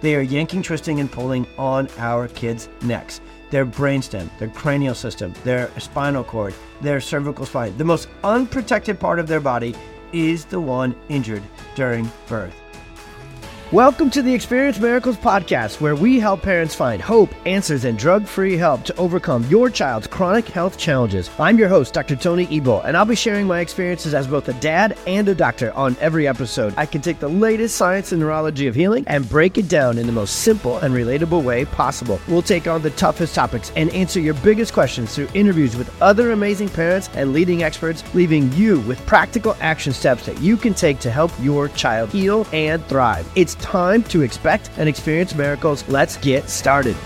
they are yanking, twisting, and pulling on our kids' necks. Their brainstem, their cranial system, their spinal cord, their cervical spine. The most unprotected part of their body is the one injured during birth. Welcome to the Experience Miracles podcast, where we help parents find hope, answers, and drug free help to overcome your child's chronic health challenges. I'm your host, Dr. Tony Ebel, and I'll be sharing my experiences as both a dad and a doctor on every episode. I can take the latest science and neurology of healing and break it down in the most simple and relatable way possible. We'll take on the toughest topics and answer your biggest questions through interviews with other amazing parents and leading experts, leaving you with practical action steps that you can take to help your child heal and thrive. It's time to expect and experience miracles. Let's get started.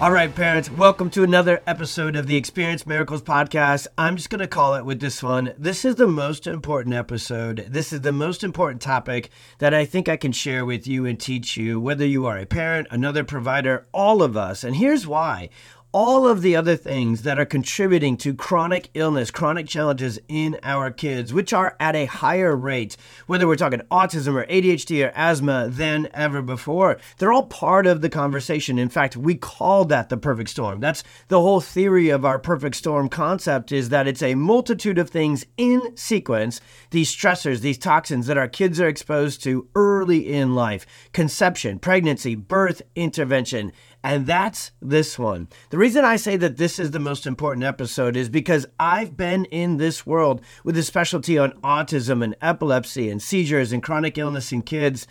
All right, parents, welcome to another episode of the Experience Miracles podcast. I'm just going to call it with this one. This is the most important episode. This is the most important topic that I think I can share with you and teach you, whether you are a parent, another provider, all of us. And here's why all of the other things that are contributing to chronic illness, chronic challenges in our kids, which are at a higher rate, whether we're talking autism or ADHD or asthma than ever before, they're all part of the conversation. In fact, we call that the perfect storm. That's the whole theory of our perfect storm concept is that it's a multitude of things in sequence, these stressors, these toxins that our kids are exposed to early in life, conception, pregnancy, birth, intervention, and that's this one. The reason I say that this is the most important episode is because I've been in this world with a specialty on autism and epilepsy and seizures and chronic illness in kids.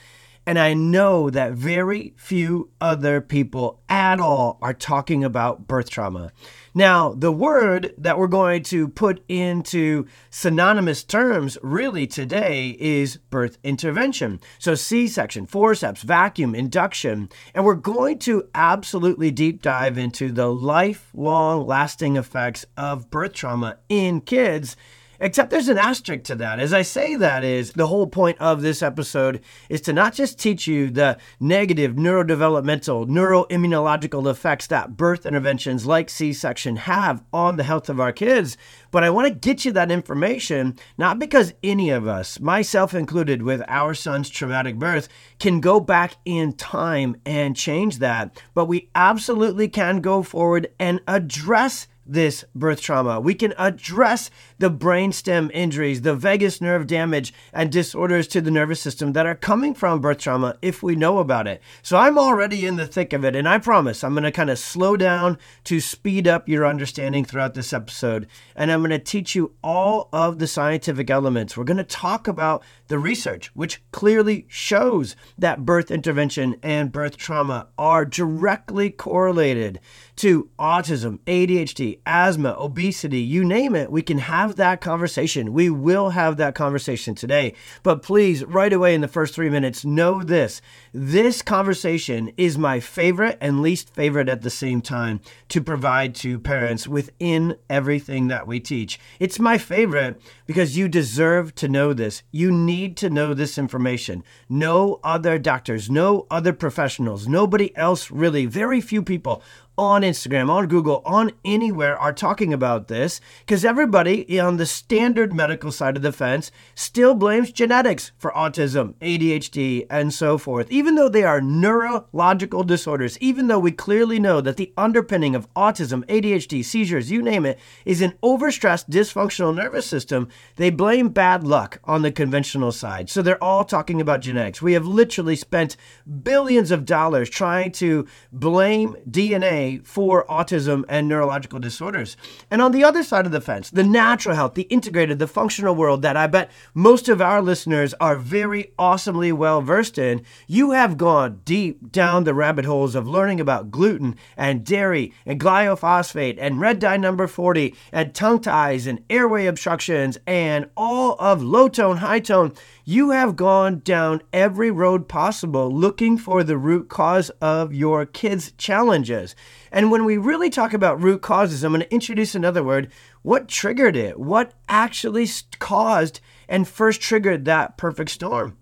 And I know that very few other people at all are talking about birth trauma. Now, the word that we're going to put into synonymous terms really today is birth intervention. So, C section, forceps, vacuum, induction. And we're going to absolutely deep dive into the lifelong lasting effects of birth trauma in kids Except there's an asterisk to that. As I say that is the whole point of this episode is to not just teach you the negative neurodevelopmental, neuroimmunological effects that birth interventions like C-section have on the health of our kids, but I want to get you that information not because any of us, myself included with our son's traumatic birth, can go back in time and change that, but we absolutely can go forward and address this birth trauma. We can address the brainstem injuries, the vagus nerve damage, and disorders to the nervous system that are coming from birth trauma if we know about it. So I'm already in the thick of it, and I promise I'm going to kind of slow down to speed up your understanding throughout this episode. And I'm going to teach you all of the scientific elements. We're going to talk about the research, which clearly shows that birth intervention and birth trauma are directly correlated to autism, ADHD, asthma, obesity, you name it. We can have that conversation. We will have that conversation today. But please, right away in the first three minutes, know this. This conversation is my favorite and least favorite at the same time to provide to parents within everything that we teach. It's my favorite because you deserve to know this. You need to know this information. No other doctors, no other professionals, nobody else really, very few people on Instagram, on Google, on anywhere are talking about this because everybody on the standard medical side of the fence still blames genetics for autism, ADHD, and so forth, even though they are neurological disorders, even though we clearly know that the underpinning of autism, ADHD, seizures, you name it, is an overstressed, dysfunctional nervous system, they blame bad luck on the conventional side. So they're all talking about genetics. We have literally spent billions of dollars trying to blame DNA for autism and neurological disorders. And on the other side of the fence, the natural health, the integrated, the functional world that I bet most of our listeners are very awesomely well versed in, you have gone deep down the rabbit holes of learning about gluten and dairy and glyphosate and red dye number 40 and tongue ties and airway obstructions and all of low tone, high tone. You have gone down every road possible looking for the root cause of your kids' challenges. And when we really talk about root causes, I'm going to introduce another word. What triggered it? What actually caused and first triggered that perfect storm?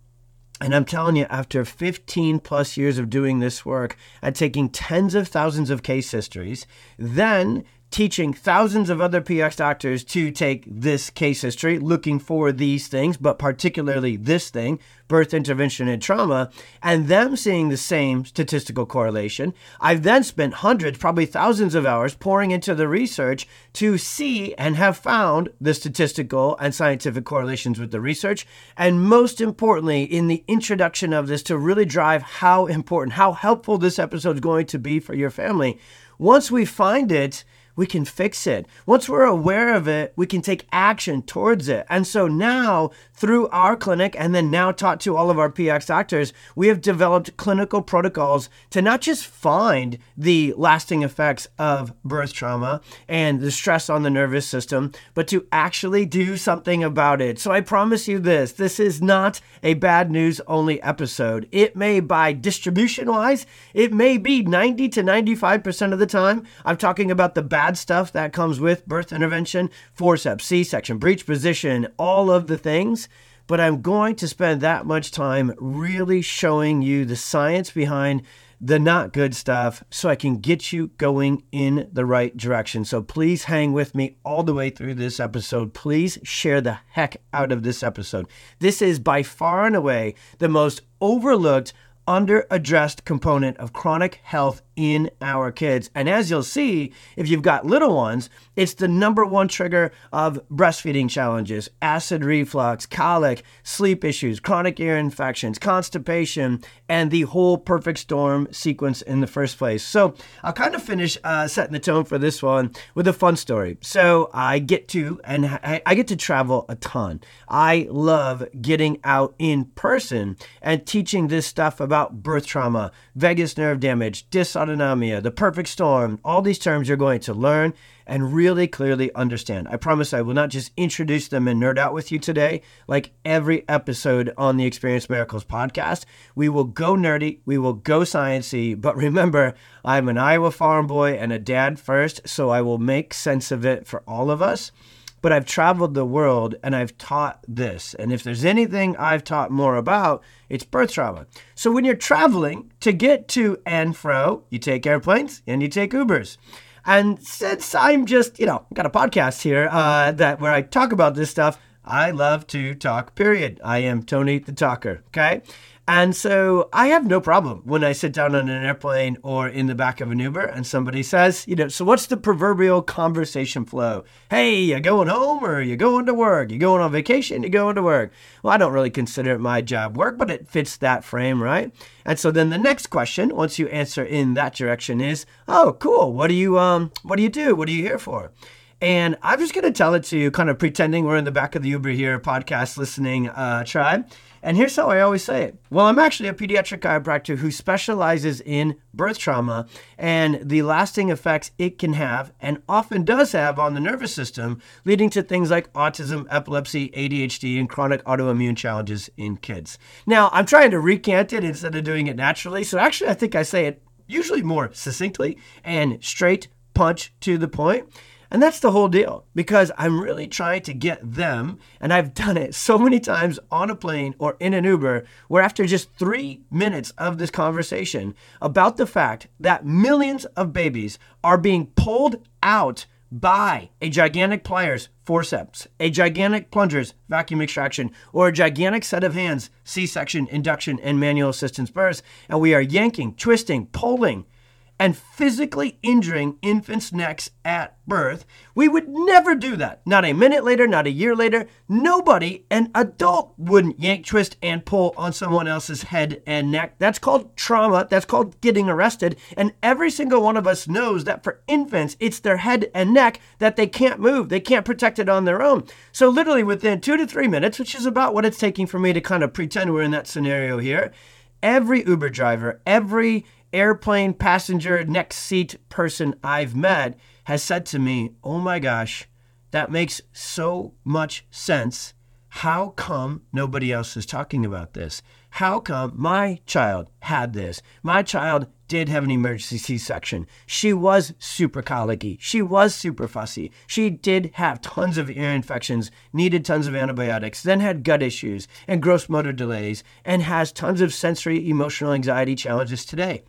And I'm telling you, after 15 plus years of doing this work and taking tens of thousands of case histories, then teaching thousands of other PX doctors to take this case history, looking for these things, but particularly this thing, birth intervention and trauma, and them seeing the same statistical correlation. I've then spent hundreds, probably thousands of hours pouring into the research to see and have found the statistical and scientific correlations with the research. And most importantly, in the introduction of this, to really drive how important, how helpful this episode is going to be for your family. Once we find it, we can fix it. Once we're aware of it, we can take action towards it. And so now, through our clinic, and then now taught to all of our PX doctors, we have developed clinical protocols to not just find the lasting effects of birth trauma and the stress on the nervous system, but to actually do something about it. So I promise you this this is not a bad news only episode. It may, by distribution wise, it may be 90 to 95% of the time. I'm talking about the bad bad stuff that comes with birth intervention, forceps, C section, breech position, all of the things. But I'm going to spend that much time really showing you the science behind the not good stuff so I can get you going in the right direction. So please hang with me all the way through this episode. Please share the heck out of this episode. This is by far and away the most overlooked, under addressed component of chronic health in our kids. And as you'll see, if you've got little ones, it's the number one trigger of breastfeeding challenges, acid reflux, colic, sleep issues, chronic ear infections, constipation, and the whole perfect storm sequence in the first place. So I'll kind of finish uh, setting the tone for this one with a fun story. So I get to, and I get to travel a ton. I love getting out in person and teaching this stuff about birth trauma, vagus nerve damage, dysautonomia, dysautonomia, the perfect storm, all these terms you're going to learn and really clearly understand. I promise I will not just introduce them and nerd out with you today, like every episode on the Experience Miracles podcast. We will go nerdy, we will go sciency, but remember, I'm an Iowa farm boy and a dad first, so I will make sense of it for all of us but I've traveled the world and I've taught this. And if there's anything I've taught more about, it's birth trauma. So when you're traveling to get to and fro, you take airplanes and you take Ubers. And since I'm just, you know, got a podcast here uh, that where I talk about this stuff, I love to talk, period. I am Tony the Talker, okay? And so I have no problem when I sit down on an airplane or in the back of an Uber and somebody says, you know, so what's the proverbial conversation flow? Hey, you going home or you going to work? You going on vacation? You going to work? Well, I don't really consider it my job work, but it fits that frame, right? And so then the next question, once you answer in that direction, is, oh, cool. What do you um, what do you do? What are you here for? And I'm just going to tell it to you, kind of pretending we're in the back of the Uber here podcast listening uh, tribe. And here's how I always say it. Well, I'm actually a pediatric chiropractor who specializes in birth trauma and the lasting effects it can have and often does have on the nervous system, leading to things like autism, epilepsy, ADHD, and chronic autoimmune challenges in kids. Now, I'm trying to recant it instead of doing it naturally. So actually, I think I say it usually more succinctly and straight punch to the point. And that's the whole deal because I'm really trying to get them, and I've done it so many times on a plane or in an Uber, where after just three minutes of this conversation about the fact that millions of babies are being pulled out by a gigantic pliers forceps, a gigantic plungers vacuum extraction, or a gigantic set of hands C-section, induction, and manual assistance births, and we are yanking, twisting, pulling and physically injuring infants' necks at birth. We would never do that. Not a minute later, not a year later. Nobody, an adult, wouldn't yank, twist, and pull on someone else's head and neck. That's called trauma. That's called getting arrested. And every single one of us knows that for infants, it's their head and neck that they can't move. They can't protect it on their own. So, literally, within two to three minutes, which is about what it's taking for me to kind of pretend we're in that scenario here, every Uber driver, every airplane passenger next seat person I've met has said to me, Oh my gosh, that makes so much sense. How come nobody else is talking about this? How come my child had this? My child did have an emergency C section. She was super colicky. She was super fussy. She did have tons of ear infections, needed tons of antibiotics, then had gut issues and gross motor delays, and has tons of sensory emotional anxiety challenges today.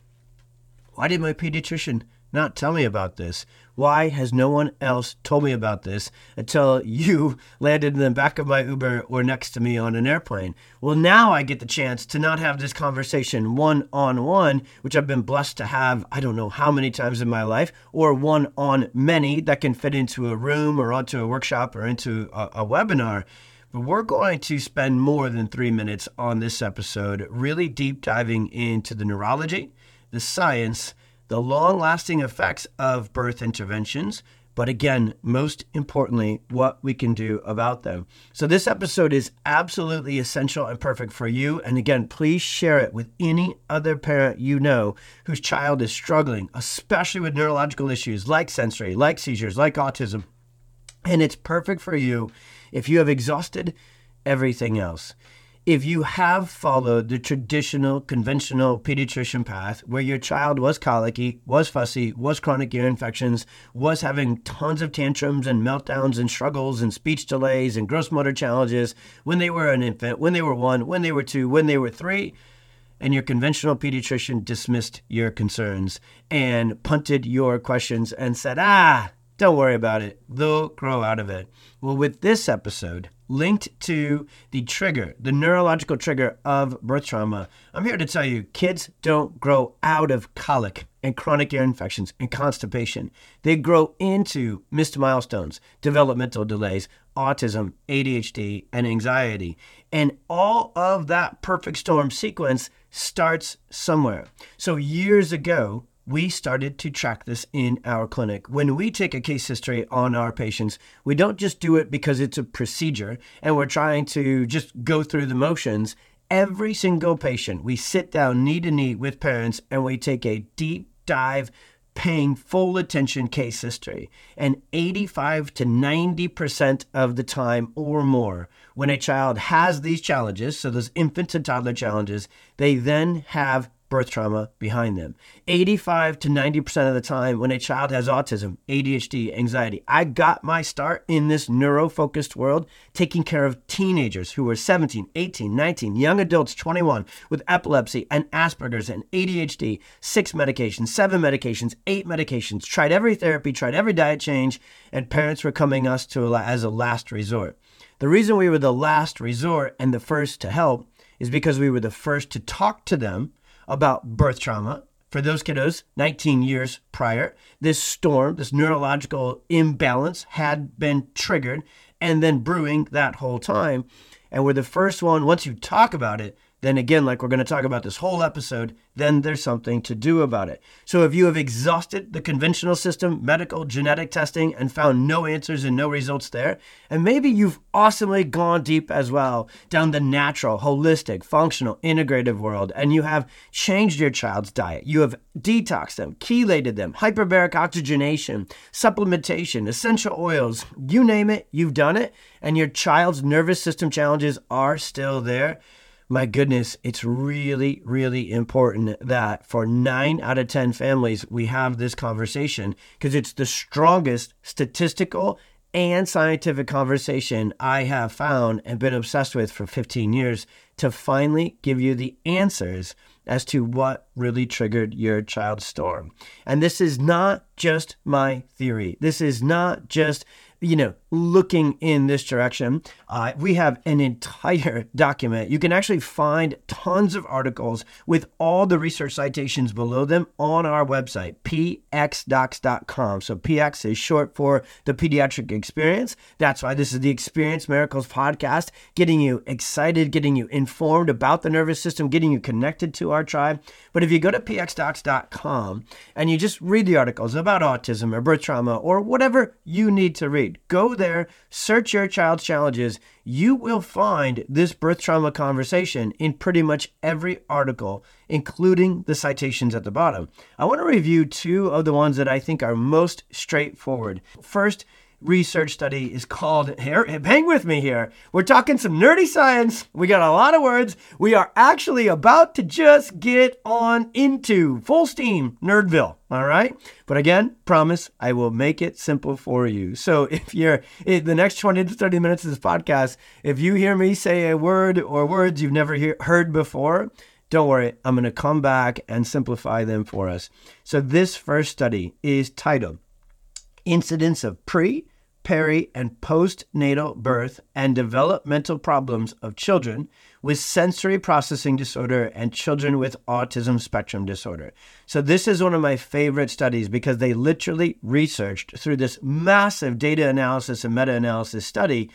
Why did my pediatrician not tell me about this? Why has no one else told me about this until you landed in the back of my Uber or next to me on an airplane? Well, now I get the chance to not have this conversation one on one, which I've been blessed to have, I don't know how many times in my life, or one on many that can fit into a room or onto a workshop or into a, a webinar. But we're going to spend more than three minutes on this episode, really deep diving into the neurology, the science, the long lasting effects of birth interventions, but again, most importantly, what we can do about them. So, this episode is absolutely essential and perfect for you. And again, please share it with any other parent you know whose child is struggling, especially with neurological issues like sensory, like seizures, like autism. And it's perfect for you if you have exhausted everything else. If you have followed the traditional, conventional pediatrician path where your child was colicky, was fussy, was chronic ear infections, was having tons of tantrums and meltdowns and struggles and speech delays and gross motor challenges when they were an infant, when they were one, when they were two, when they were three, and your conventional pediatrician dismissed your concerns and punted your questions and said, ah, don't worry about it. They'll grow out of it. Well, with this episode linked to the trigger, the neurological trigger of birth trauma, I'm here to tell you kids don't grow out of colic and chronic ear infections and constipation. They grow into missed milestones, developmental delays, autism, ADHD, and anxiety. And all of that perfect storm sequence starts somewhere. So, years ago, we started to track this in our clinic. When we take a case history on our patients, we don't just do it because it's a procedure and we're trying to just go through the motions. Every single patient, we sit down knee to knee with parents and we take a deep dive, paying full attention case history. And 85 to 90% of the time or more, when a child has these challenges, so those infant and toddler challenges, they then have birth trauma behind them. 85 to 90% of the time, when a child has autism, ADHD, anxiety, I got my start in this neuro focused world taking care of teenagers who were 17, 18, 19, young adults 21 with epilepsy and Asperger's and ADHD, six medications, seven medications, eight medications, tried every therapy, tried every diet change, and parents were coming us to as a last resort. The reason we were the last resort and the first to help is because we were the first to talk to them about birth trauma for those kiddos 19 years prior. This storm, this neurological imbalance had been triggered and then brewing that whole time. And we're the first one, once you talk about it, then again, like we're going to talk about this whole episode, then there's something to do about it. So if you have exhausted the conventional system, medical, genetic testing, and found no answers and no results there, and maybe you've awesomely gone deep as well down the natural, holistic, functional, integrative world, and you have changed your child's diet, you have detoxed them, chelated them, hyperbaric oxygenation, supplementation, essential oils, you name it, you've done it, and your child's nervous system challenges are still there my goodness, it's really, really important that for nine out of 10 families, we have this conversation because it's the strongest statistical and scientific conversation I have found and been obsessed with for 15 years to finally give you the answers as to what really triggered your child's storm. And this is not just my theory. This is not just you know, looking in this direction. Uh, we have an entire document. You can actually find tons of articles with all the research citations below them on our website, pxdocs.com. So PX is short for the pediatric experience. That's why this is the Experience Miracles podcast, getting you excited, getting you informed about the nervous system, getting you connected to our tribe. But if you go to pxdocs.com and you just read the articles about autism or birth trauma or whatever you need to read, Go there, search your child's challenges. You will find this birth trauma conversation in pretty much every article, including the citations at the bottom. I want to review two of the ones that I think are most straightforward. First, research study is called here hang with me here. We're talking some nerdy science. We got a lot of words. We are actually about to just get on into full steam nerdville all right? But again promise i will make it simple for you. So if you're in the next 20 to 30 minutes of this podcast if you hear me say a word or words you've never hear, heard before Don't worry, I'm going to come back and simplify them for us. So, this first study is titled Incidence of Pre, Peri, and Postnatal Birth and Developmental Problems of Children with Sensory Processing Disorder and Children with Autism Spectrum Disorder. So, this is one of my favorite studies because they literally researched through this massive data analysis and meta analysis study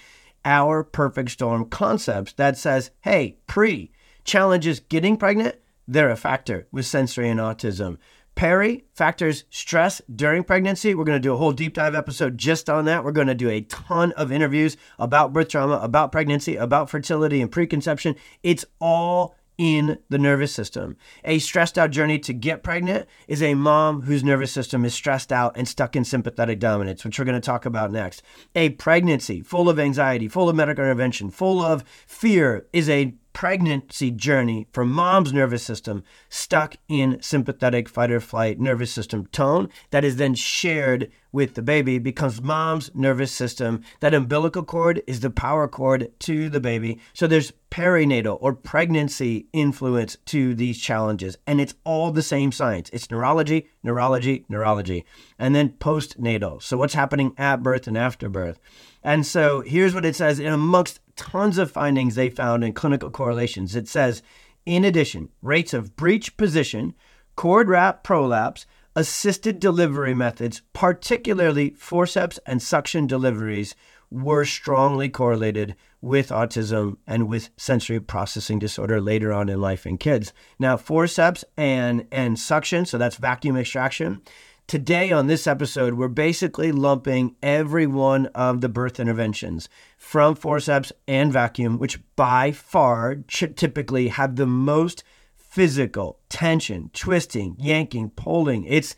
our perfect storm concepts that says, hey, pre challenges getting pregnant, they're a factor with sensory and autism. Peri factors stress during pregnancy. We're going to do a whole deep dive episode just on that. We're going to do a ton of interviews about birth trauma, about pregnancy, about fertility and preconception. It's all in the nervous system. A stressed out journey to get pregnant is a mom whose nervous system is stressed out and stuck in sympathetic dominance, which we're going to talk about next. A pregnancy full of anxiety, full of medical intervention, full of fear is a pregnancy journey for mom's nervous system stuck in sympathetic fight or flight nervous system tone that is then shared with the baby becomes mom's nervous system. That umbilical cord is the power cord to the baby. So there's perinatal or pregnancy influence to these challenges. And it's all the same science. It's neurology, neurology, neurology. And then postnatal. So what's happening at birth and after birth. And so here's what it says in amongst tons of findings they found in clinical correlations. It says, in addition, rates of breech position, cord wrap prolapse, assisted delivery methods, particularly forceps and suction deliveries, were strongly correlated with autism and with sensory processing disorder later on in life in kids. Now, forceps and, and suction, so that's vacuum extraction, Today, on this episode, we're basically lumping every one of the birth interventions from forceps and vacuum, which by far typically have the most physical tension, twisting, yanking, pulling. It's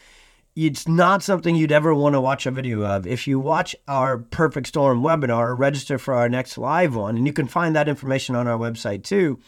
it's not something you'd ever want to watch a video of. If you watch our Perfect Storm webinar register for our next live one, and you can find that information on our website too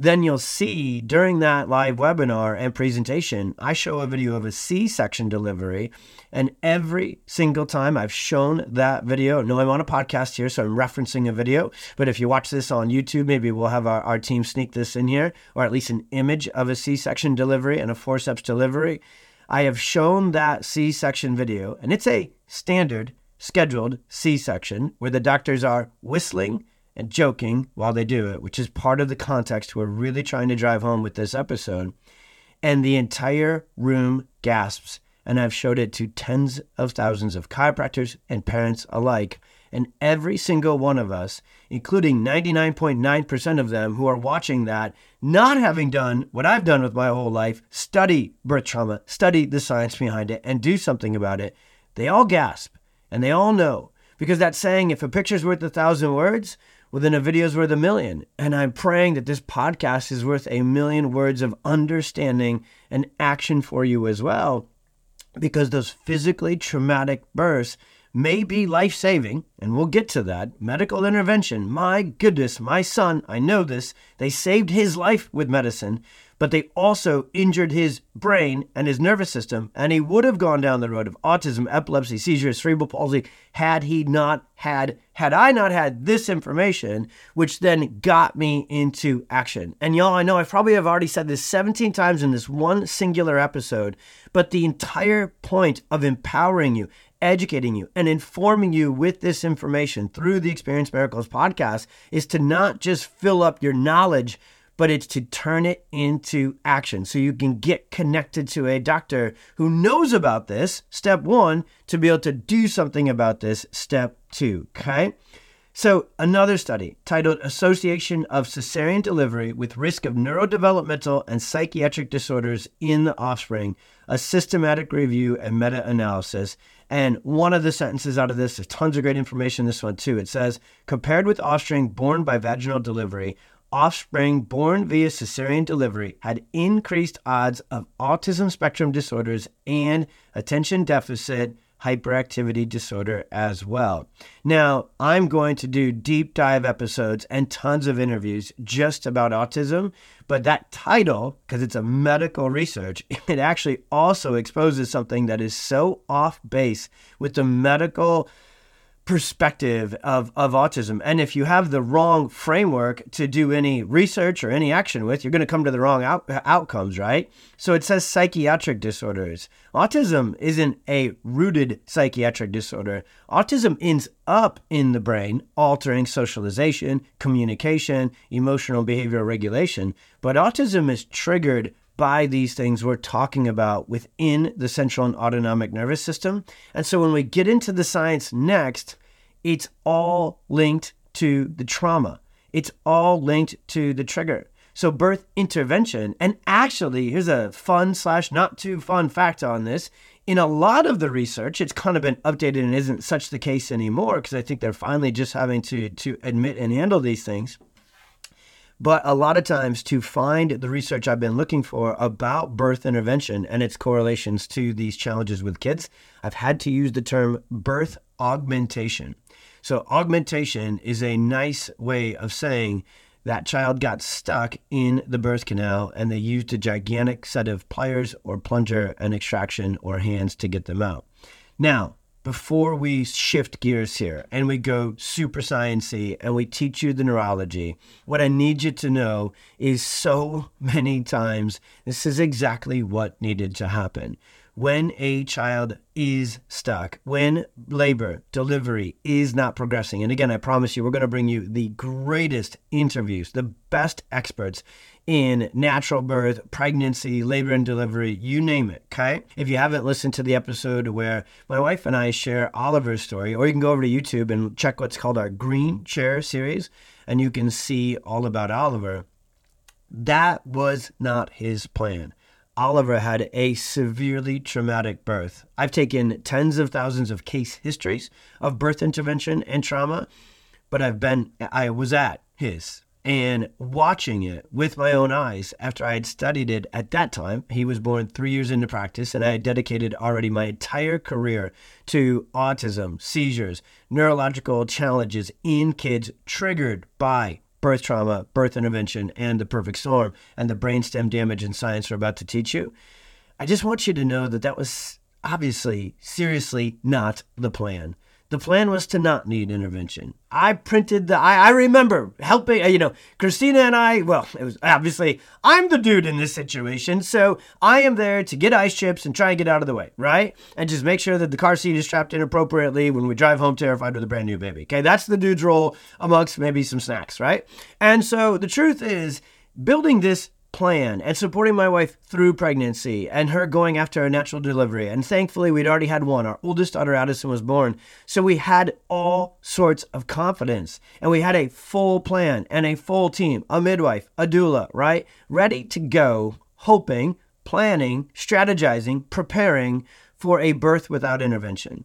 then you'll see during that live webinar and presentation, I show a video of a C section delivery. And every single time I've shown that video, no, I'm on a podcast here, so I'm referencing a video. But if you watch this on YouTube, maybe we'll have our, our team sneak this in here, or at least an image of a C section delivery and a forceps delivery. I have shown that C section video, and it's a standard scheduled C section where the doctors are whistling and joking while they do it, which is part of the context we're really trying to drive home with this episode. And the entire room gasps. And I've showed it to tens of thousands of chiropractors and parents alike. And every single one of us, including 99.9% of them who are watching that, not having done what I've done with my whole life study birth trauma, study the science behind it, and do something about it, they all gasp and they all know. Because that saying, if a picture's worth a thousand words, well, then a video is worth a million. And I'm praying that this podcast is worth a million words of understanding and action for you as well, because those physically traumatic births may be life saving, and we'll get to that. Medical intervention, my goodness, my son, I know this, they saved his life with medicine, but they also injured his brain and his nervous system, and he would have gone down the road of autism, epilepsy, seizures, cerebral palsy had he not had, had I not had this information, which then got me into action. And y'all, I know I probably have already said this 17 times in this one singular episode, but the entire point of empowering you, educating you and informing you with this information through the Experience Miracles podcast is to not just fill up your knowledge but it's to turn it into action so you can get connected to a doctor who knows about this, step one, to be able to do something about this, step two. Okay. So, another study titled Association of Cesarean Delivery with Risk of Neurodevelopmental and Psychiatric Disorders in the Offspring, a systematic review and meta analysis. And one of the sentences out of this, there's tons of great information in this one too. It says, compared with offspring born by vaginal delivery, offspring born via cesarean delivery had increased odds of autism spectrum disorders and attention deficit hyperactivity disorder as well. Now, I'm going to do deep dive episodes and tons of interviews just about autism, but that title, because it's a medical research, it actually also exposes something that is so off base with the medical perspective of, of autism. And if you have the wrong framework to do any research or any action with, you're going to come to the wrong out, outcomes, right? So it says psychiatric disorders. Autism isn't a rooted psychiatric disorder. Autism ends up in the brain, altering socialization, communication, emotional behavioral regulation. But autism is triggered by these things we're talking about within the central and autonomic nervous system. And so when we get into the science next, it's all linked to the trauma. It's all linked to the trigger. So birth intervention, and actually, here's a fun slash not too fun fact on this. In a lot of the research, it's kind of been updated and isn't such the case anymore because I think they're finally just having to to admit and handle these things. But a lot of times, to find the research I've been looking for about birth intervention and its correlations to these challenges with kids, I've had to use the term birth augmentation. So, augmentation is a nice way of saying that child got stuck in the birth canal and they used a gigantic set of pliers or plunger and extraction or hands to get them out. Now, before we shift gears here and we go super sciency and we teach you the neurology, what I need you to know is so many times this is exactly what needed to happen when a child is stuck, when labor, delivery is not progressing. And again, I promise you, we're going to bring you the greatest interviews, the best experts in natural birth, pregnancy, labor and delivery, you name it. Okay. If you haven't listened to the episode where my wife and I share Oliver's story, or you can go over to YouTube and check what's called our Green Chair series, and you can see all about Oliver. That was not his plan. Oliver had a severely traumatic birth. I've taken tens of thousands of case histories of birth intervention and trauma, but I've been, I was at his and watching it with my own eyes after I had studied it at that time. He was born three years into practice, and I had dedicated already my entire career to autism, seizures, neurological challenges in kids triggered by birth trauma, birth intervention, and the perfect storm, and the brainstem damage and science we're about to teach you. I just want you to know that that was obviously, seriously not the plan. The plan was to not need intervention. I printed the, I, I remember helping, uh, you know, Christina and I, well, it was obviously, I'm the dude in this situation. So I am there to get ice chips and try and get out of the way, right? And just make sure that the car seat is strapped in appropriately when we drive home terrified with a brand new baby. Okay. That's the dude's role amongst maybe some snacks, right? And so the truth is, building this plan and supporting my wife through pregnancy and her going after a natural delivery. And thankfully, we'd already had one. Our oldest daughter, Addison, was born. So we had all sorts of confidence and we had a full plan and a full team, a midwife, a doula, right? Ready to go, hoping, planning, strategizing, preparing for a birth without intervention.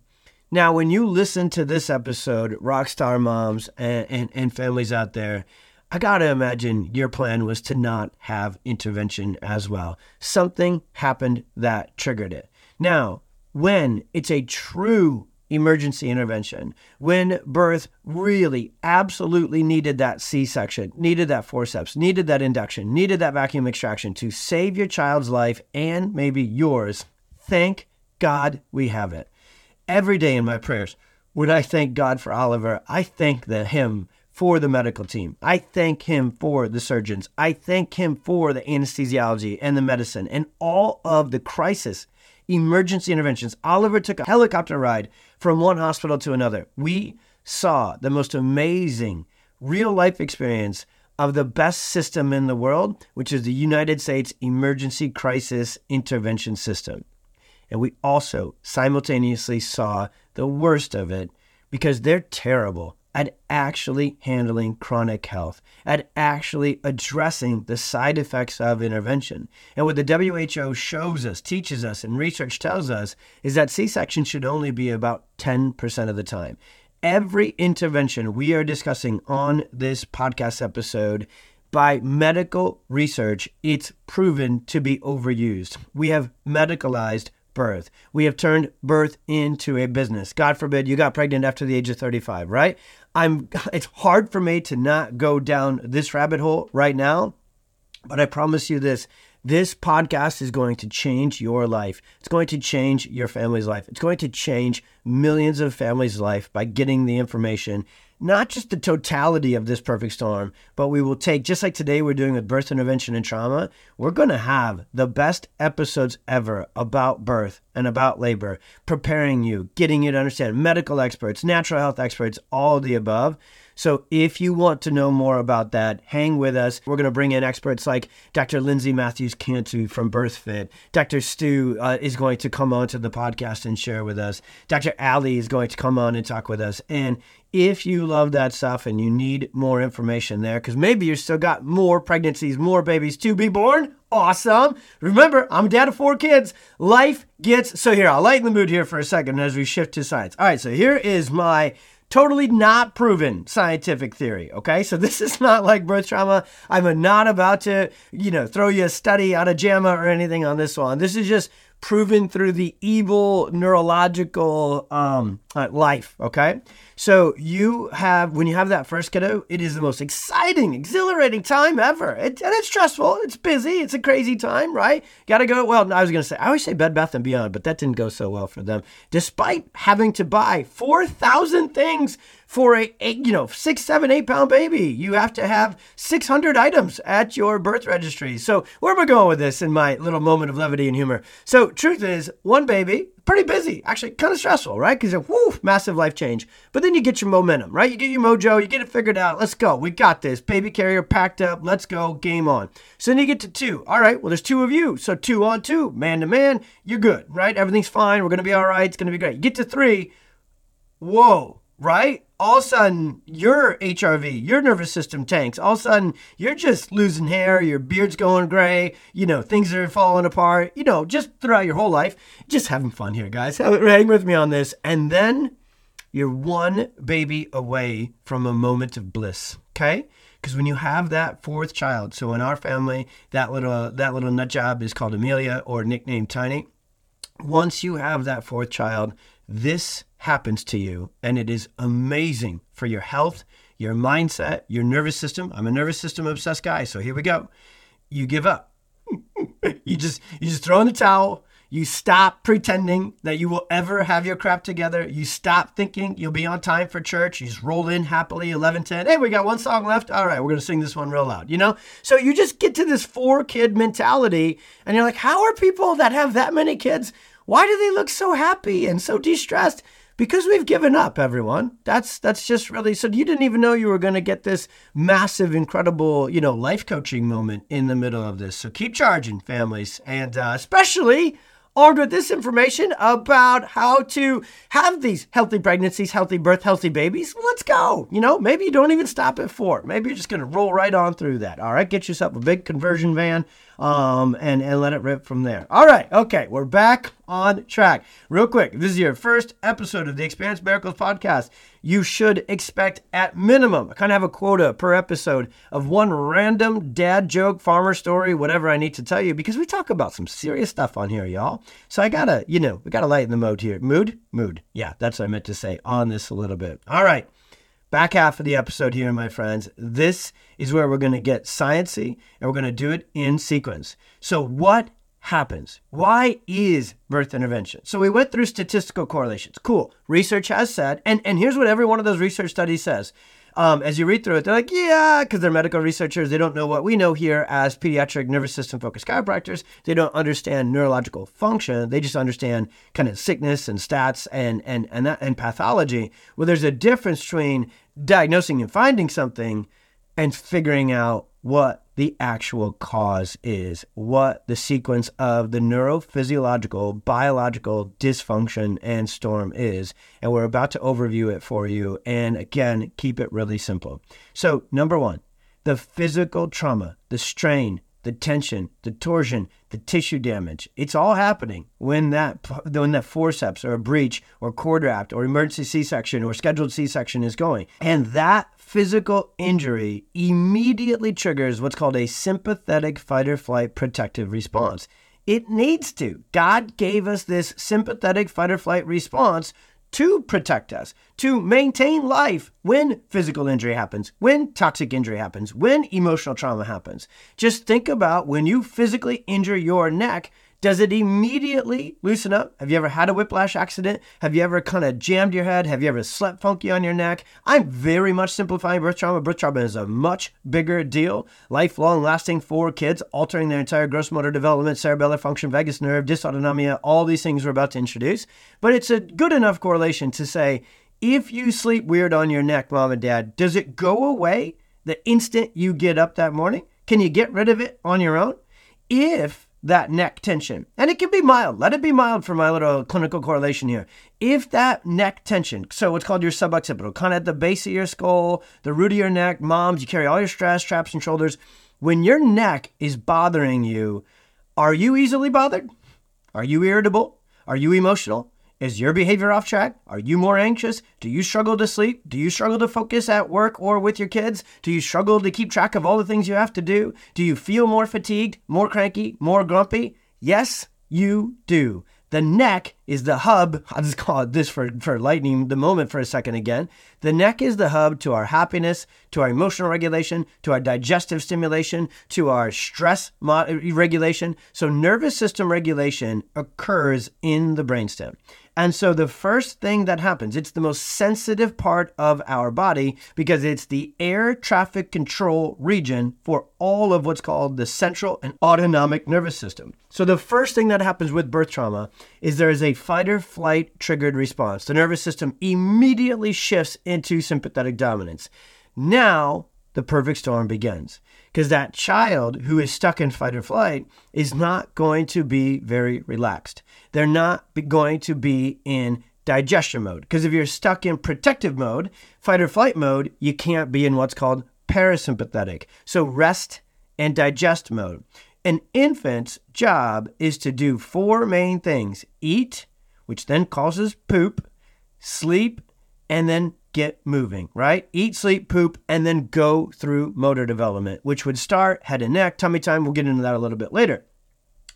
Now, when you listen to this episode, rockstar moms and, and, and families out there, I got to imagine your plan was to not have intervention as well. Something happened that triggered it. Now, when it's a true emergency intervention, when birth really absolutely needed that C section, needed that forceps, needed that induction, needed that vacuum extraction to save your child's life and maybe yours, thank God we have it. Every day in my prayers, when I thank God for Oliver, I thank the him for the medical team. I thank him for the surgeons. I thank him for the anesthesiology and the medicine and all of the crisis emergency interventions. Oliver took a helicopter ride from one hospital to another. We saw the most amazing real life experience of the best system in the world, which is the United States Emergency Crisis Intervention System. And we also simultaneously saw the worst of it because they're terrible at actually handling chronic health, at actually addressing the side effects of intervention. And what the WHO shows us, teaches us, and research tells us is that C section should only be about 10% of the time. Every intervention we are discussing on this podcast episode by medical research, it's proven to be overused. We have medicalized birth. We have turned birth into a business. God forbid you got pregnant after the age of 35, right? I'm it's hard for me to not go down this rabbit hole right now, but I promise you this This podcast is going to change your life. It's going to change your family's life. It's going to change millions of families' life by getting the information not just the totality of this perfect storm, but we will take, just like today we're doing with birth intervention and trauma, we're going to have the best episodes ever about birth and about labor, preparing you, getting you to understand medical experts, natural health experts, all the above. So if you want to know more about that, hang with us. We're going to bring in experts like Dr. Lindsay Matthews Cantu from BirthFit. Dr. Stu uh, is going to come on to the podcast and share with us. Dr. Ali is going to come on and talk with us. And if you love that stuff and you need more information there, because maybe you've still got more pregnancies, more babies to be born, awesome. Remember, I'm a dad of four kids. Life gets so here. I'll lighten the mood here for a second as we shift to science. All right, so here is my totally not proven scientific theory. Okay, so this is not like birth trauma. I'm not about to, you know, throw you a study out of JAMA or anything on this one. This is just proven through the evil neurological um, uh, life. Okay, so you have when you have that first kiddo, it is the most exciting, exhilarating time ever. It, and it's stressful. It's busy. It's a crazy time, right? Got to go. Well, I was gonna say I always say Bed Bath and Beyond, but that didn't go so well for them. Despite having to buy four thousand things for a, you know six, seven, eight pound baby, you have to have six hundred items at your birth registry. So where am I going with this in my little moment of levity and humor? So truth is, one baby pretty busy, actually kind of stressful, right? Because whoo, massive life change. But then you get your momentum, right? You get your mojo, you get it figured out. Let's go. We got this. Baby carrier packed up. Let's go. Game on. So then you get to two. All right, well, there's two of you. So two on two, man to man, you're good, right? Everything's fine. We're going to be all right. It's going to be great. You get to three. Whoa, right? all of a sudden your HRV, your nervous system tanks. All of a sudden you're just losing hair, your beard's going gray, you know, things are falling apart, you know, just throughout your whole life. Just having fun here, guys. Hang with me on this. And then you're one baby away from a moment of bliss, okay? Because when you have that fourth child, so in our family, that little that little nut job is called Amelia or nicknamed Tiny. Once you have that fourth child, this happens to you, and it is amazing for your health, your mindset, your nervous system. I'm a nervous system obsessed guy, so here we go. You give up. you just you just throw in the towel. You stop pretending that you will ever have your crap together. You stop thinking you'll be on time for church. You just roll in happily, 11:10. Hey, we got one song left. All right, we're going to sing this one real loud, you know? So you just get to this four kid mentality and you're like, how are people that have that many kids why do they look so happy and so de-stressed? Because we've given up, everyone. That's that's just really so you didn't even know you were going to get this massive, incredible, you know, life coaching moment in the middle of this. So keep charging, families, and uh, especially armed with this information about how to have these healthy pregnancies, healthy birth, healthy babies. Let's go. You know, maybe you don't even stop at four. Maybe you're just going to roll right on through that. All right, get yourself a big conversion van um, and, and let it rip from there. All right, okay, we're back on track. Real quick, this is your first episode of the Experience Miracles podcast. You should expect at minimum, kind of have a quota per episode of one random dad joke, farmer story, whatever I need to tell you, because we talk about some serious stuff on here, y'all. So I gotta, you know, we gotta lighten the mood here. Mood? Mood. Yeah, that's what I meant to say on this a little bit. All right back half of the episode here, my friends. This is where we're going to get sciency and we're going to do it in sequence. So, what happens? Why is birth intervention? So, we went through statistical correlations. Cool. Research has said, and, and here's what every one of those research studies says. Um, as you read through it, they're like, yeah, because they're medical researchers. They don't know what we know here as pediatric nervous system focused chiropractors. They don't understand neurological function. They just understand kind of sickness and stats and and and, that, and pathology. Well, there's a difference between diagnosing and finding something and figuring out what the actual cause is, what the sequence of the neurophysiological, biological dysfunction and storm is. And we're about to overview it for you. And again, keep it really simple. So, number one, the physical trauma, the strain, the tension, the torsion, the tissue damage. It's all happening when that when that forceps or a breech or cord wrapped or emergency C-section or scheduled C-section is going. And that physical injury immediately triggers what's called a sympathetic fight or flight protective response. It needs to. God gave us this sympathetic fight or flight response to protect us, to maintain life when physical injury happens, when toxic injury happens, when emotional trauma happens. Just think about when you physically injure your neck, does it immediately loosen up? Have you ever had a whiplash accident? Have you ever kind of jammed your head? Have you ever slept funky on your neck? I'm very much simplifying birth trauma. Birth trauma is a much bigger deal, lifelong lasting for kids, altering their entire gross motor development, cerebellar function, vagus nerve, dysautonomia, all these things we're about to introduce. But it's a good enough correlation to say if you sleep weird on your neck, mom and dad, does it go away the instant you get up that morning? Can you get rid of it on your own? If that neck tension, and it can be mild. Let it be mild for my little clinical correlation here. If that neck tension, so what's called your suboccipital, kind of at the base of your skull, the root of your neck, moms, you carry all your stress, traps, and shoulders. When your neck is bothering you, are you easily bothered? Are you irritable? Are you emotional? Is your behavior off track? Are you more anxious? Do you struggle to sleep? Do you struggle to focus at work or with your kids? Do you struggle to keep track of all the things you have to do? Do you feel more fatigued, more cranky, more grumpy? Yes, you do. The neck is the hub. I'll just call it this for, for lightning the moment for a second again. The neck is the hub to our happiness, to our emotional regulation, to our digestive stimulation, to our stress regulation. So, nervous system regulation occurs in the brainstem. And so the first thing that happens, it's the most sensitive part of our body because it's the air traffic control region for all of what's called the central and autonomic nervous system. So the first thing that happens with birth trauma is there is a fight or flight triggered response. The nervous system immediately shifts into sympathetic dominance. Now the perfect storm begins because that child who is stuck in fight or flight is not going to be very relaxed. They're not going to be in digestion mode because if you're stuck in protective mode, fight or flight mode, you can't be in what's called parasympathetic. So rest and digest mode. An infant's job is to do four main things eat, which then causes poop, sleep, and then get moving, right? Eat, sleep, poop, and then go through motor development, which would start head and neck, tummy time. We'll get into that a little bit later.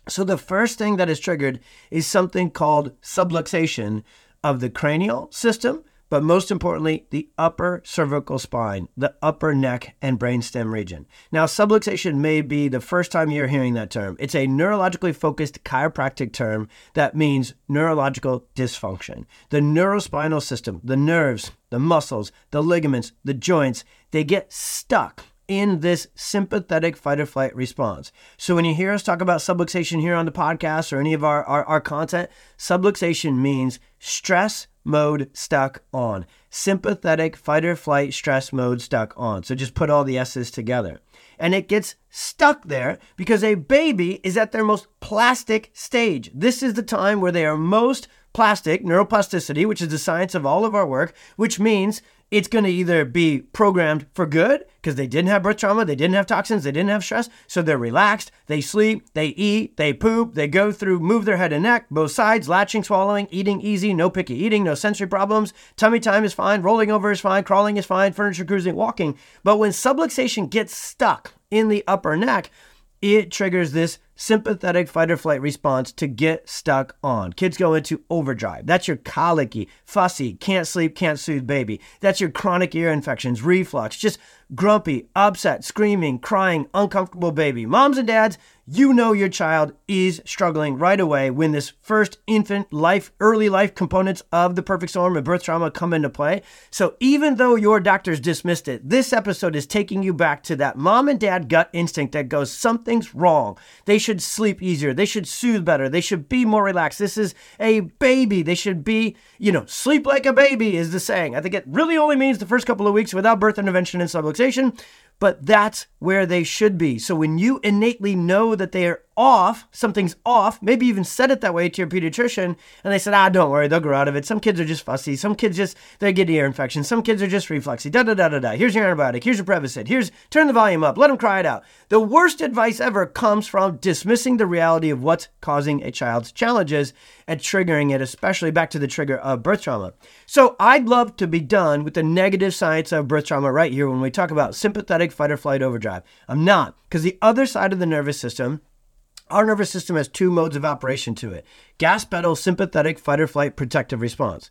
So, the first thing that is triggered is something called subluxation of the cranial system but most importantly, the upper cervical spine, the upper neck and brainstem region. Now, subluxation may be the first time you're hearing that term. It's a neurologically focused chiropractic term that means neurological dysfunction. The neurospinal system, the nerves, the muscles, the ligaments, the joints, they get stuck in this sympathetic fight or flight response. So when you hear us talk about subluxation here on the podcast or any of our, our, our content, subluxation means stress mode stuck on. Sympathetic fight or flight stress mode stuck on. So just put all the S's together. And it gets stuck there because a baby is at their most plastic stage. This is the time where they are most plastic, neuroplasticity, which is the science of all of our work, which means it's going to either be programmed for good because they didn't have birth trauma, they didn't have toxins, they didn't have stress, so they're relaxed, they sleep, they eat, they poop, they go through, move their head and neck, both sides, latching, swallowing, eating easy, no picky eating, no sensory problems, tummy time is fine, rolling over is fine, crawling is fine, furniture cruising, walking. But when subluxation gets stuck in the upper neck, it triggers this sympathetic fight or flight response to get stuck on. Kids go into overdrive. That's your colicky, fussy, can't sleep, can't soothe baby. That's your chronic ear infections, reflux, just grumpy, upset, screaming, crying, uncomfortable baby. Moms and dads, you know your child is struggling right away when this first infant life, early life components of the perfect storm and birth trauma come into play. So even though your doctors dismissed it, this episode is taking you back to that mom and dad gut instinct that goes, something's wrong. They should sleep easier. They should soothe better. They should be more relaxed. This is a baby. They should be, you know, sleep like a baby is the saying. I think it really only means the first couple of weeks without birth intervention and subluxation but that's where they should be. So when you innately know that they are off, something's off, maybe even said it that way to your pediatrician, and they said, ah, don't worry, they'll grow out of it. Some kids are just fussy. Some kids just, they get ear infections. Some kids are just refluxy. Da da da da da. Here's your antibiotic. Here's your Prevacid. Here's, turn the volume up. Let them cry it out. The worst advice ever comes from dismissing the reality of what's causing a child's challenges and triggering it, especially back to the trigger of birth trauma. So I'd love to be done with the negative science of birth trauma right here when we talk about sympathetic fight or flight overdrive. I'm not, because the other side of the nervous system our nervous system has two modes of operation to it gas pedal sympathetic fight or flight protective response.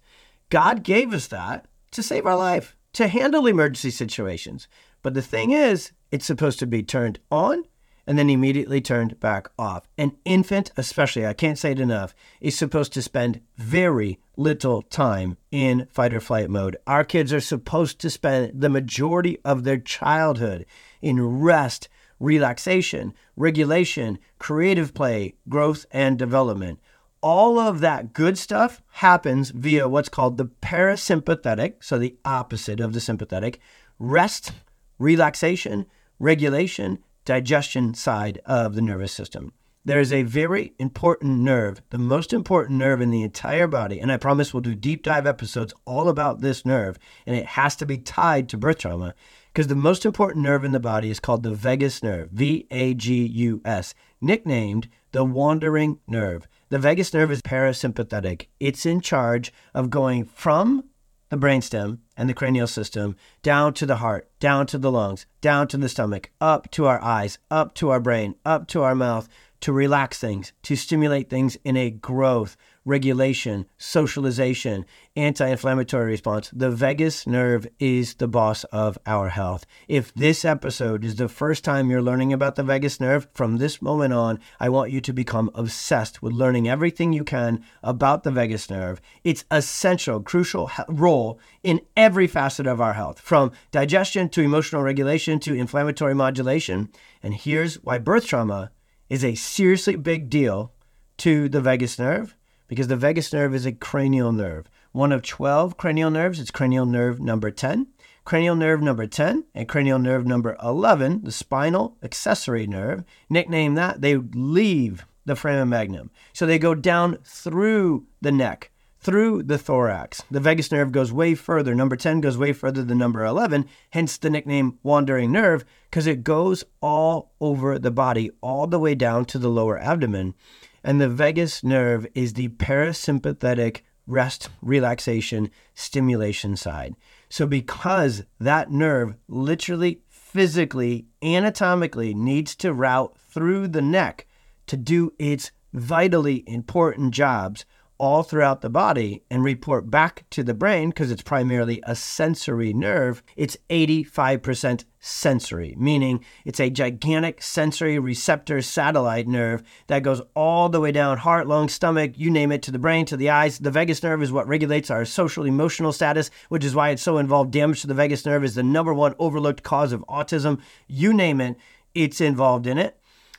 God gave us that to save our life, to handle emergency situations. But the thing is, it's supposed to be turned on and then immediately turned back off. An infant, especially, I can't say it enough, is supposed to spend very little time in fight or flight mode. Our kids are supposed to spend the majority of their childhood in rest, relaxation, regulation, creative play, growth, and development. All of that good stuff happens via what's called the parasympathetic, so the opposite of the sympathetic, rest, relaxation, regulation, digestion side of the nervous system. There is a very important nerve, the most important nerve in the entire body. And I promise we'll do deep dive episodes all about this nerve. And it has to be tied to birth trauma because the most important nerve in the body is called the vagus nerve, V A G U S, nicknamed the wandering nerve. The vagus nerve is parasympathetic, it's in charge of going from the brainstem and the cranial system down to the heart, down to the lungs, down to the stomach, up to our eyes, up to our brain, up to our mouth to relax things, to stimulate things in a growth, regulation, socialization, anti inflammatory response. The vagus nerve is the boss of our health. If this episode is the first time you're learning about the vagus nerve, from this moment on, I want you to become obsessed with learning everything you can about the vagus nerve. Its essential, crucial role in every facet of our health, from digestion to emotional regulation to inflammatory modulation. And here's why birth trauma is a seriously big deal to the vagus nerve because the vagus nerve is a cranial nerve. One of 12 cranial nerves, it's cranial nerve number 10. Cranial nerve number 10 and cranial nerve number 11, the spinal accessory nerve, nickname that, they leave the foramen magnum. So they go down through the neck, through the thorax. The vagus nerve goes way further. Number 10 goes way further than number 11, hence the nickname wandering nerve, because it goes all over the body, all the way down to the lower abdomen. And the vagus nerve is the parasympathetic rest, relaxation, stimulation side. So, because that nerve literally, physically, anatomically needs to route through the neck to do its vitally important jobs, all throughout the body and report back to the brain because it's primarily a sensory nerve, it's 85% sensory, meaning it's a gigantic sensory receptor satellite nerve that goes all the way down heart, lung, stomach, you name it, to the brain, to the eyes. The vagus nerve is what regulates our social emotional status, which is why it's so involved. Damage to the vagus nerve is the number one overlooked cause of autism. You name it, it's involved in it.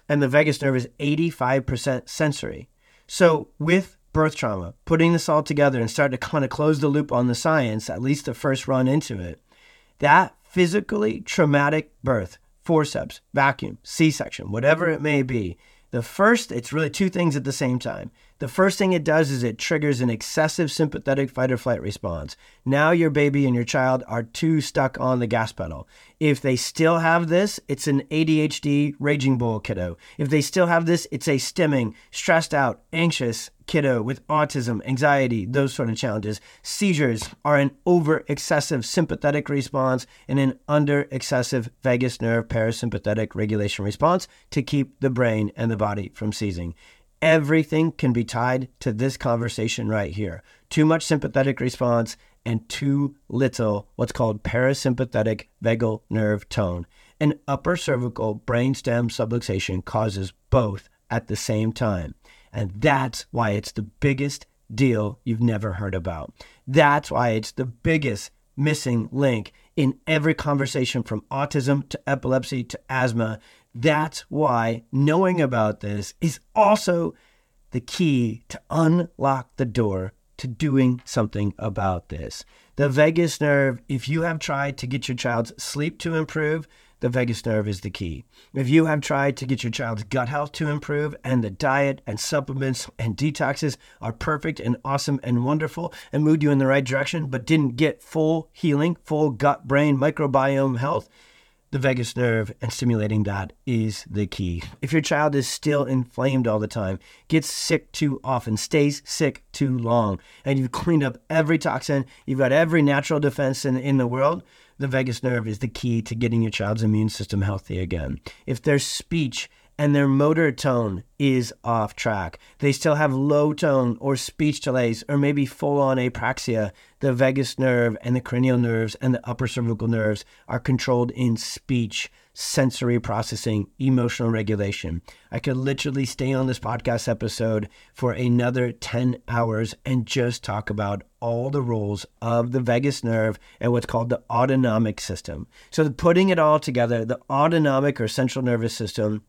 And the vagus nerve is 85% sensory. So, with birth trauma, putting this all together and start to kind of close the loop on the science, at least the first run into it, that physically traumatic birth, forceps, vacuum, C section, whatever it may be, the first, it's really two things at the same time. The first thing it does is it triggers an excessive sympathetic fight or flight response. Now your baby and your child are too stuck on the gas pedal. If they still have this, it's an ADHD raging bull kiddo. If they still have this, it's a stimming, stressed out, anxious kiddo with autism, anxiety, those sort of challenges. Seizures are an over excessive sympathetic response and an under excessive vagus nerve parasympathetic regulation response to keep the brain and the body from seizing. Everything can be tied to this conversation right here. Too much sympathetic response and too little what's called parasympathetic vagal nerve tone. An upper cervical brainstem subluxation causes both at the same time. And that's why it's the biggest deal you've never heard about. That's why it's the biggest missing link in every conversation from autism to epilepsy to asthma that's why knowing about this is also the key to unlock the door to doing something about this. The vagus nerve, if you have tried to get your child's sleep to improve, the vagus nerve is the key. If you have tried to get your child's gut health to improve and the diet and supplements and detoxes are perfect and awesome and wonderful and moved you in the right direction, but didn't get full healing, full gut brain microbiome health, the vagus nerve and stimulating that is the key. If your child is still inflamed all the time, gets sick too often, stays sick too long, and you've cleaned up every toxin, you've got every natural defense in, in the world, the vagus nerve is the key to getting your child's immune system healthy again. If their speech and their motor tone is off track. They still have low tone or speech delays or maybe full on apraxia. The vagus nerve and the cranial nerves and the upper cervical nerves are controlled in speech sensory processing, emotional regulation. I could literally stay on this podcast episode for another 10 hours and just talk about all the roles of the vagus nerve and what's called the autonomic system. So, putting it all together, the autonomic or central nervous system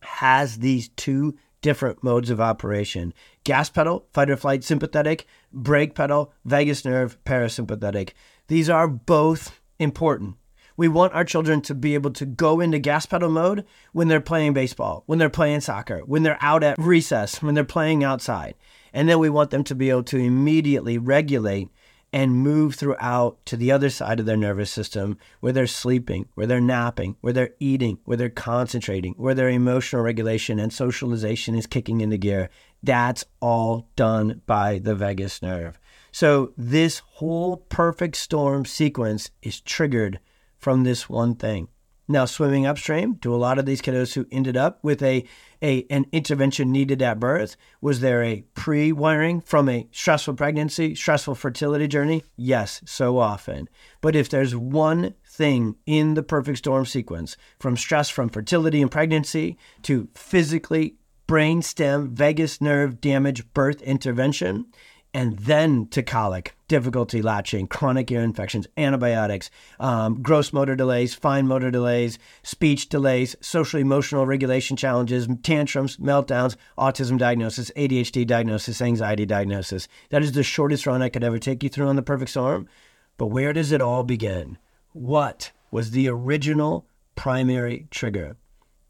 has these two different modes of operation gas pedal, fight or flight sympathetic, brake pedal, vagus nerve, parasympathetic. These are both important. We want our children to be able to go into gas pedal mode when they're playing baseball, when they're playing soccer, when they're out at recess, when they're playing outside. And then we want them to be able to immediately regulate and move throughout to the other side of their nervous system where they're sleeping, where they're napping, where they're eating, where they're concentrating, where their emotional regulation and socialization is kicking into gear. That's all done by the vagus nerve. So, this whole perfect storm sequence is triggered from this one thing. Now, swimming upstream to a lot of these kiddos who ended up with a, a an intervention needed at birth, was there a pre-wiring from a stressful pregnancy, stressful fertility journey? Yes, so often. But if there's one thing in the perfect storm sequence, from stress from fertility and pregnancy to physically brain stem vagus nerve damage birth intervention, and then to colic, difficulty latching, chronic ear infections, antibiotics, um, gross motor delays, fine motor delays, speech delays, social emotional regulation challenges, tantrums, meltdowns, autism diagnosis, ADHD diagnosis, anxiety diagnosis. That is the shortest run I could ever take you through on the perfect storm. But where does it all begin? What was the original primary trigger?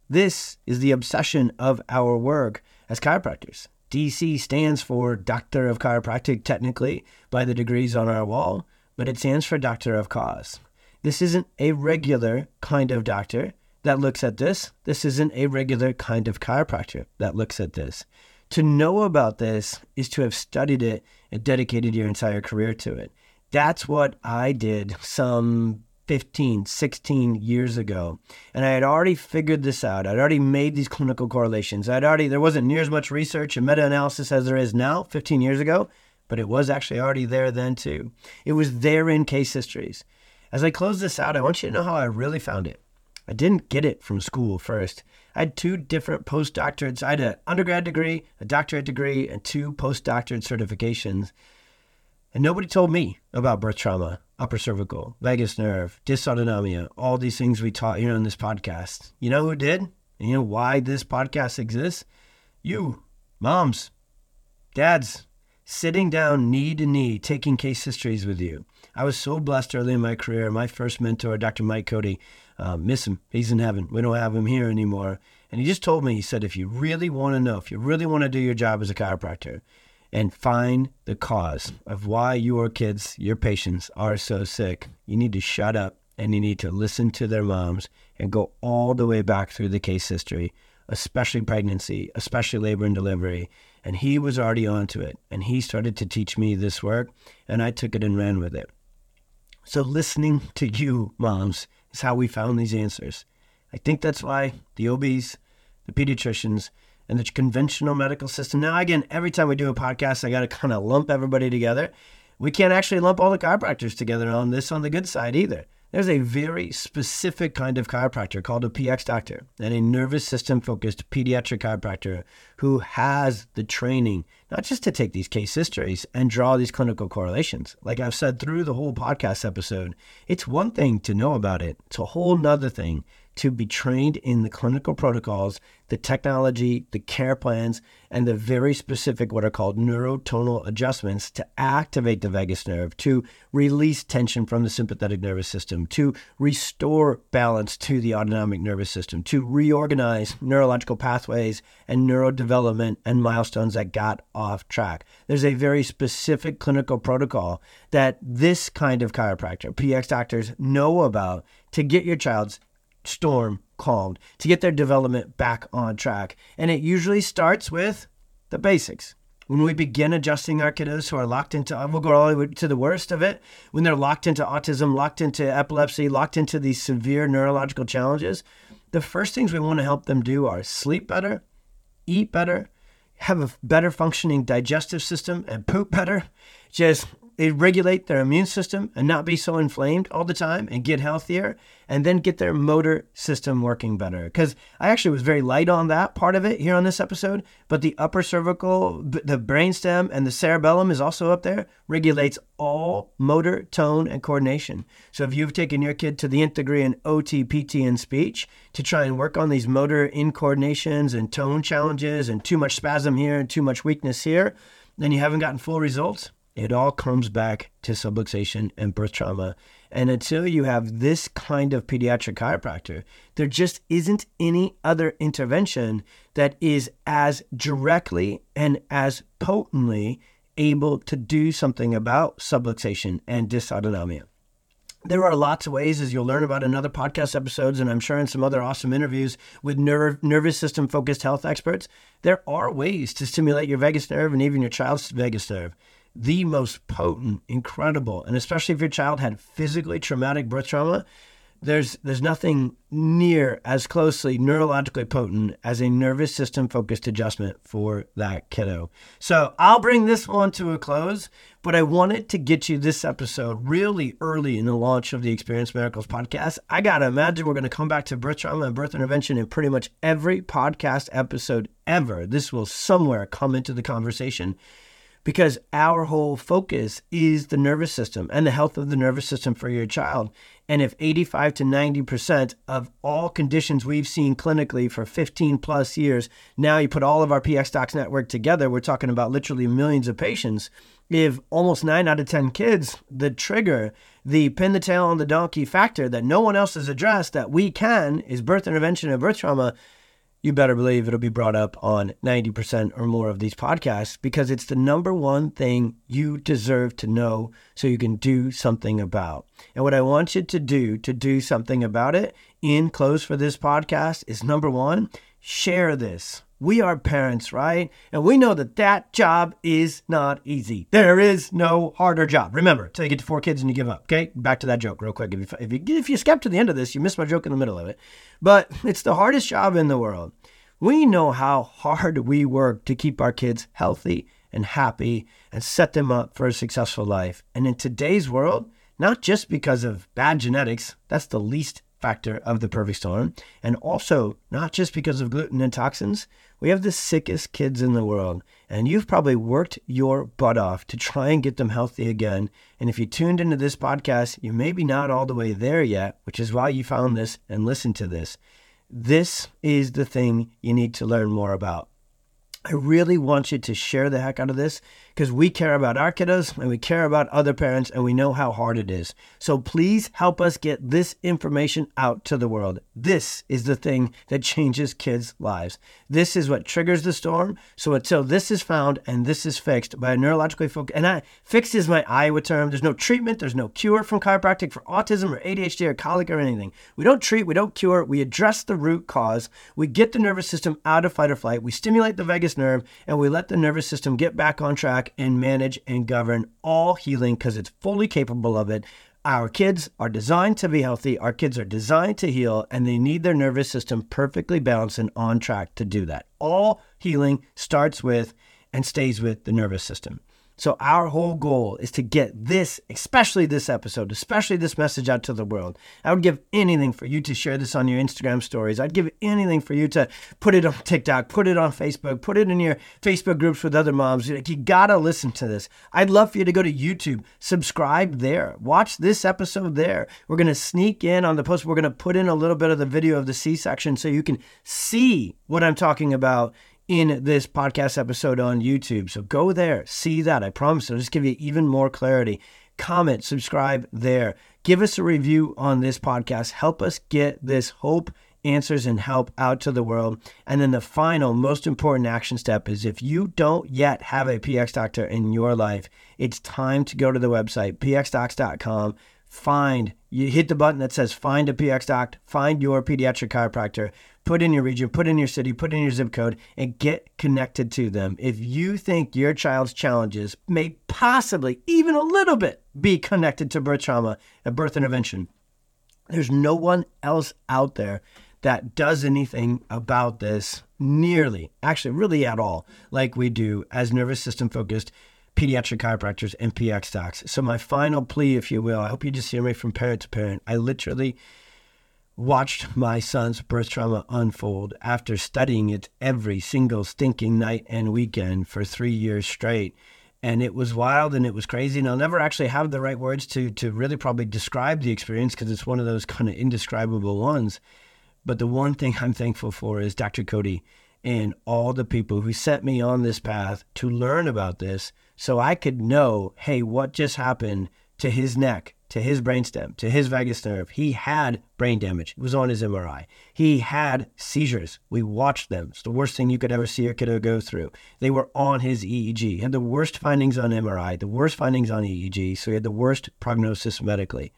This is the obsession of our work as chiropractors. DC stands for Doctor of Chiropractic, technically, by the degrees on our wall, but it stands for Doctor of Cause. This isn't a regular kind of doctor that looks at this. This isn't a regular kind of chiropractor that looks at this. To know about this is to have studied it and dedicated your entire career to it. That's what I did some 15, 16 years ago. And I had already figured this out. I'd already made these clinical correlations. I'd already, there wasn't near as much research and meta analysis as there is now 15 years ago, but it was actually already there then too. It was there in case histories. As I close this out, I want you to know how I really found it. I didn't get it from school first. I had two different postdoctorates. I had an undergrad degree, a doctorate degree, and two postdoctorate certifications. And nobody told me about birth trauma upper cervical, vagus nerve, dysautonomia, all these things we taught here on this podcast. You know who did? And you know why this podcast exists? You, moms, dads, sitting down knee to knee, taking case histories with you. I was so blessed early in my career. My first mentor, Dr. Mike Cody, uh, miss him. He's in heaven. We don't have him here anymore. And he just told me, he said, if you really want to know, if you really want to do your job as a chiropractor, and find the cause of why your kids, your patients, are so sick. You need to shut up and you need to listen to their moms and go all the way back through the case history, especially pregnancy, especially labor and delivery. And he was already onto it. And he started to teach me this work, and I took it and ran with it. So, listening to you, moms, is how we found these answers. I think that's why the OBs, the pediatricians, and the conventional medical system. Now, again, every time we do a podcast, I got to kind of lump everybody together. We can't actually lump all the chiropractors together on this on the good side either. There's a very specific kind of chiropractor called a PX doctor and a nervous system focused pediatric chiropractor who has the training, not just to take these case histories and draw these clinical correlations. Like I've said through the whole podcast episode, it's one thing to know about it, it's a whole nother thing to be trained in the clinical protocols, the technology, the care plans, and the very specific what are called neurotonal adjustments to activate the vagus nerve, to release tension from the sympathetic nervous system, to restore balance to the autonomic nervous system, to reorganize neurological pathways and neurodevelopment and milestones that got off track. There's a very specific clinical protocol that this kind of chiropractor, PX doctors, know about to get your child's storm calmed, to get their development back on track. And it usually starts with the basics. When we begin adjusting our kiddos who are locked into, we'll go all the way to the worst of it, when they're locked into autism, locked into epilepsy, locked into these severe neurological challenges, the first things we want to help them do are sleep better, eat better, have a better functioning digestive system, and poop better. Just regulate their immune system and not be so inflamed all the time and get healthier and then get their motor system working better. Because I actually was very light on that part of it here on this episode, but the upper cervical, the brainstem, and the cerebellum is also up there, regulates all motor, tone, and coordination. So if you've taken your kid to the nth degree in OT, PT, and speech to try and work on these motor incoordinations and tone challenges and too much spasm here and too much weakness here, then you haven't gotten full results. It all comes back to subluxation and birth trauma and until you have this kind of pediatric chiropractor, there just isn't any other intervention that is as directly and as potently able to do something about subluxation and dysautonomia. There are lots of ways, as you'll learn about in other podcast episodes, and I'm sure in some other awesome interviews with nerve, nervous system focused health experts. There are ways to stimulate your vagus nerve and even your child's vagus nerve the most potent, incredible, and especially if your child had physically traumatic birth trauma, there's there's nothing near as closely neurologically potent as a nervous system focused adjustment for that kiddo. So I'll bring this one to a close, but I wanted to get you this episode really early in the launch of the Experience Miracles podcast. I gotta imagine we're gonna come back to birth trauma and birth intervention in pretty much every podcast episode ever. This will somewhere come into the conversation because our whole focus is the nervous system and the health of the nervous system for your child. And if 85 to 90% of all conditions we've seen clinically for 15 plus years, now you put all of our PX Docs network together, we're talking about literally millions of patients. If almost nine out of 10 kids, the trigger, the pin the tail on the donkey factor that no one else has addressed that we can is birth intervention and birth trauma you better believe it'll be brought up on 90% or more of these podcasts because it's the number one thing you deserve to know so you can do something about. And what I want you to do to do something about it in close for this podcast is number one, share this we are parents, right? And we know that that job is not easy. There is no harder job. Remember, till you get to four kids and you give up. Okay, back to that joke real quick. If you if you if you skip to the end of this, you missed my joke in the middle of it. But it's the hardest job in the world. We know how hard we work to keep our kids healthy and happy and set them up for a successful life. And in today's world, not just because of bad genetics, that's the least factor of the perfect storm. And also, not just because of gluten and toxins, we have the sickest kids in the world, and you've probably worked your butt off to try and get them healthy again. And if you tuned into this podcast, you may be not all the way there yet, which is why you found this and listened to this. This is the thing you need to learn more about. I really want you to share the heck out of this because we care about our kiddos and we care about other parents and we know how hard it is. So please help us get this information out to the world. This is the thing that changes kids' lives. This is what triggers the storm. So until this is found and this is fixed by a neurologically focused, and I fixed is my Iowa term. There's no treatment, there's no cure from chiropractic for autism or ADHD or colic or anything. We don't treat, we don't cure, we address the root cause. We get the nervous system out of fight or flight, we stimulate the vagus nerve, and we let the nervous system get back on track track and manage and govern all healing because it's fully capable of it. Our kids are designed to be healthy. Our kids are designed to heal, and they need their nervous system perfectly balanced and on track to do that. All healing starts with and stays with the nervous system. So, our whole goal is to get this, especially this episode, especially this message out to the world. I would give anything for you to share this on your Instagram stories. I'd give anything for you to put it on TikTok, put it on Facebook, put it in your Facebook groups with other moms. You gotta listen to this. I'd love for you to go to YouTube, subscribe there, watch this episode there. We're gonna sneak in on the post, we're gonna put in a little bit of the video of the C section so you can see what I'm talking about in this podcast episode on YouTube. So go there, see that. I promise it'll just give you even more clarity. Comment, subscribe there. Give us a review on this podcast. Help us get this hope, answers, and help out to the world. And then the final, most important action step is if you don't yet have a PX doctor in your life, it's time to go to the website, pxdocs.com find you hit the button that says find a px doc find your pediatric chiropractor put in your region put in your city put in your zip code and get connected to them. If you think your child's challenges may possibly even a little bit be connected to birth trauma and birth intervention there's no one else out there that does anything about this nearly, actually, really at all, like we do as nervous system focused pediatric chiropractors and PX docs. So, my final plea, if you will, I hope you just hear me from parent to parent. I literally watched my son's birth trauma unfold after studying it every single stinking night and weekend for three years straight. And it was wild and it was crazy. And I'll never actually have the right words to, to really probably describe the experience because it's one of those kind of indescribable ones. But the one thing I'm thankful for is Dr. Cody and all the people who set me on this path to learn about this so I could know hey, what just happened to his neck, to his brainstem, to his vagus nerve. He had brain damage. It was on his MRI. He had seizures. We watched them. It's the worst thing you could ever see a kiddo go through. They were on his EEG. He had the worst findings on MRI, the worst findings on EEG. So he had the worst prognosis medically.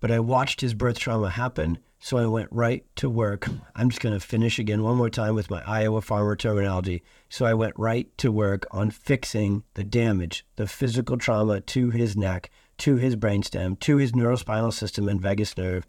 But I watched his birth trauma happen. So I went right to work. I'm just going to finish again one more time with my Iowa farmer terminology. So I went right to work on fixing the damage, the physical trauma to his neck, to his brainstem, to his neurospinal system and vagus nerve,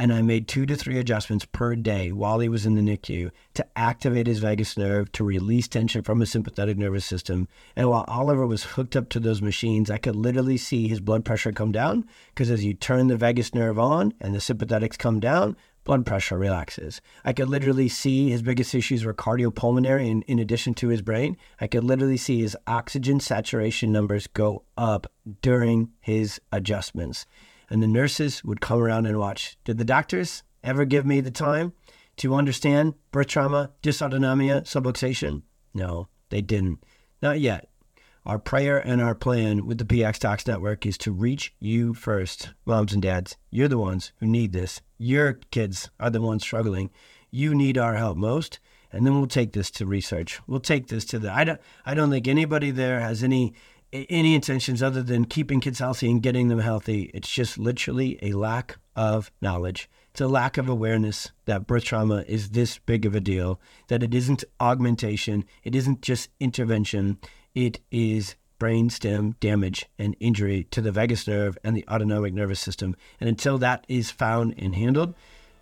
and I made two to three adjustments per day while he was in the NICU to activate his vagus nerve, to release tension from his sympathetic nervous system. And while Oliver was hooked up to those machines, I could literally see his blood pressure come down because as you turn the vagus nerve on and the sympathetics come down, blood pressure relaxes. I could literally see his biggest issues were cardiopulmonary in, in addition to his brain. I could literally see his oxygen saturation numbers go up during his adjustments and the nurses would come around and watch. Did the doctors ever give me the time to understand birth trauma, dysautonomia, subluxation? No, they didn't. Not yet. Our prayer and our plan with the PX Docs Network is to reach you first, moms and dads. You're the ones who need this. Your kids are the ones struggling. You need our help most, and then we'll take this to research. We'll take this to the. I don't. I don't think anybody there has any any intentions other than keeping kids healthy and getting them healthy. It's just literally a lack of knowledge. It's a lack of awareness that birth trauma is this big of a deal, that it isn't augmentation, it isn't just intervention, it is brainstem damage and injury to the vagus nerve and the autonomic nervous system. And until that is found and handled,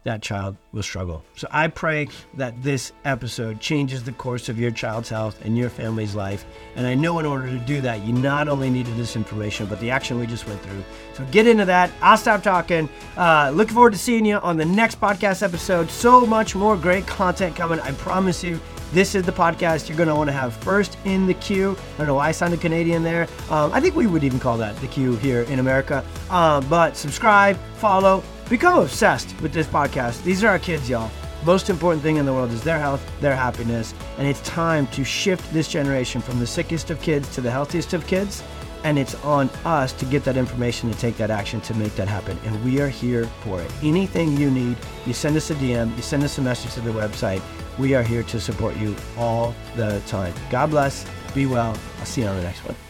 that child will struggle. So I pray that this episode changes the course of your child's health and your family's life. And I know in order to do that, you not only needed this information, but the action we just went through. So get into that. I'll stop talking. Uh, looking forward to seeing you on the next podcast episode. So much more great content coming. I promise you. This is the podcast you're going to want to have first in the queue. I don't know why I sounded Canadian there. Um, I think we would even call that the queue here in America. Uh, but subscribe, follow, Become obsessed with this podcast. These are our kids, y'all. Most important thing in the world is their health, their happiness, and it's time to shift this generation from the sickest of kids to the healthiest of kids. And it's on us to get that information and take that action to make that happen. And we are here for it. Anything you need, you send us a DM, you send us a message to the website. We are here to support you all the time. God bless. Be well. I'll see you on the next one.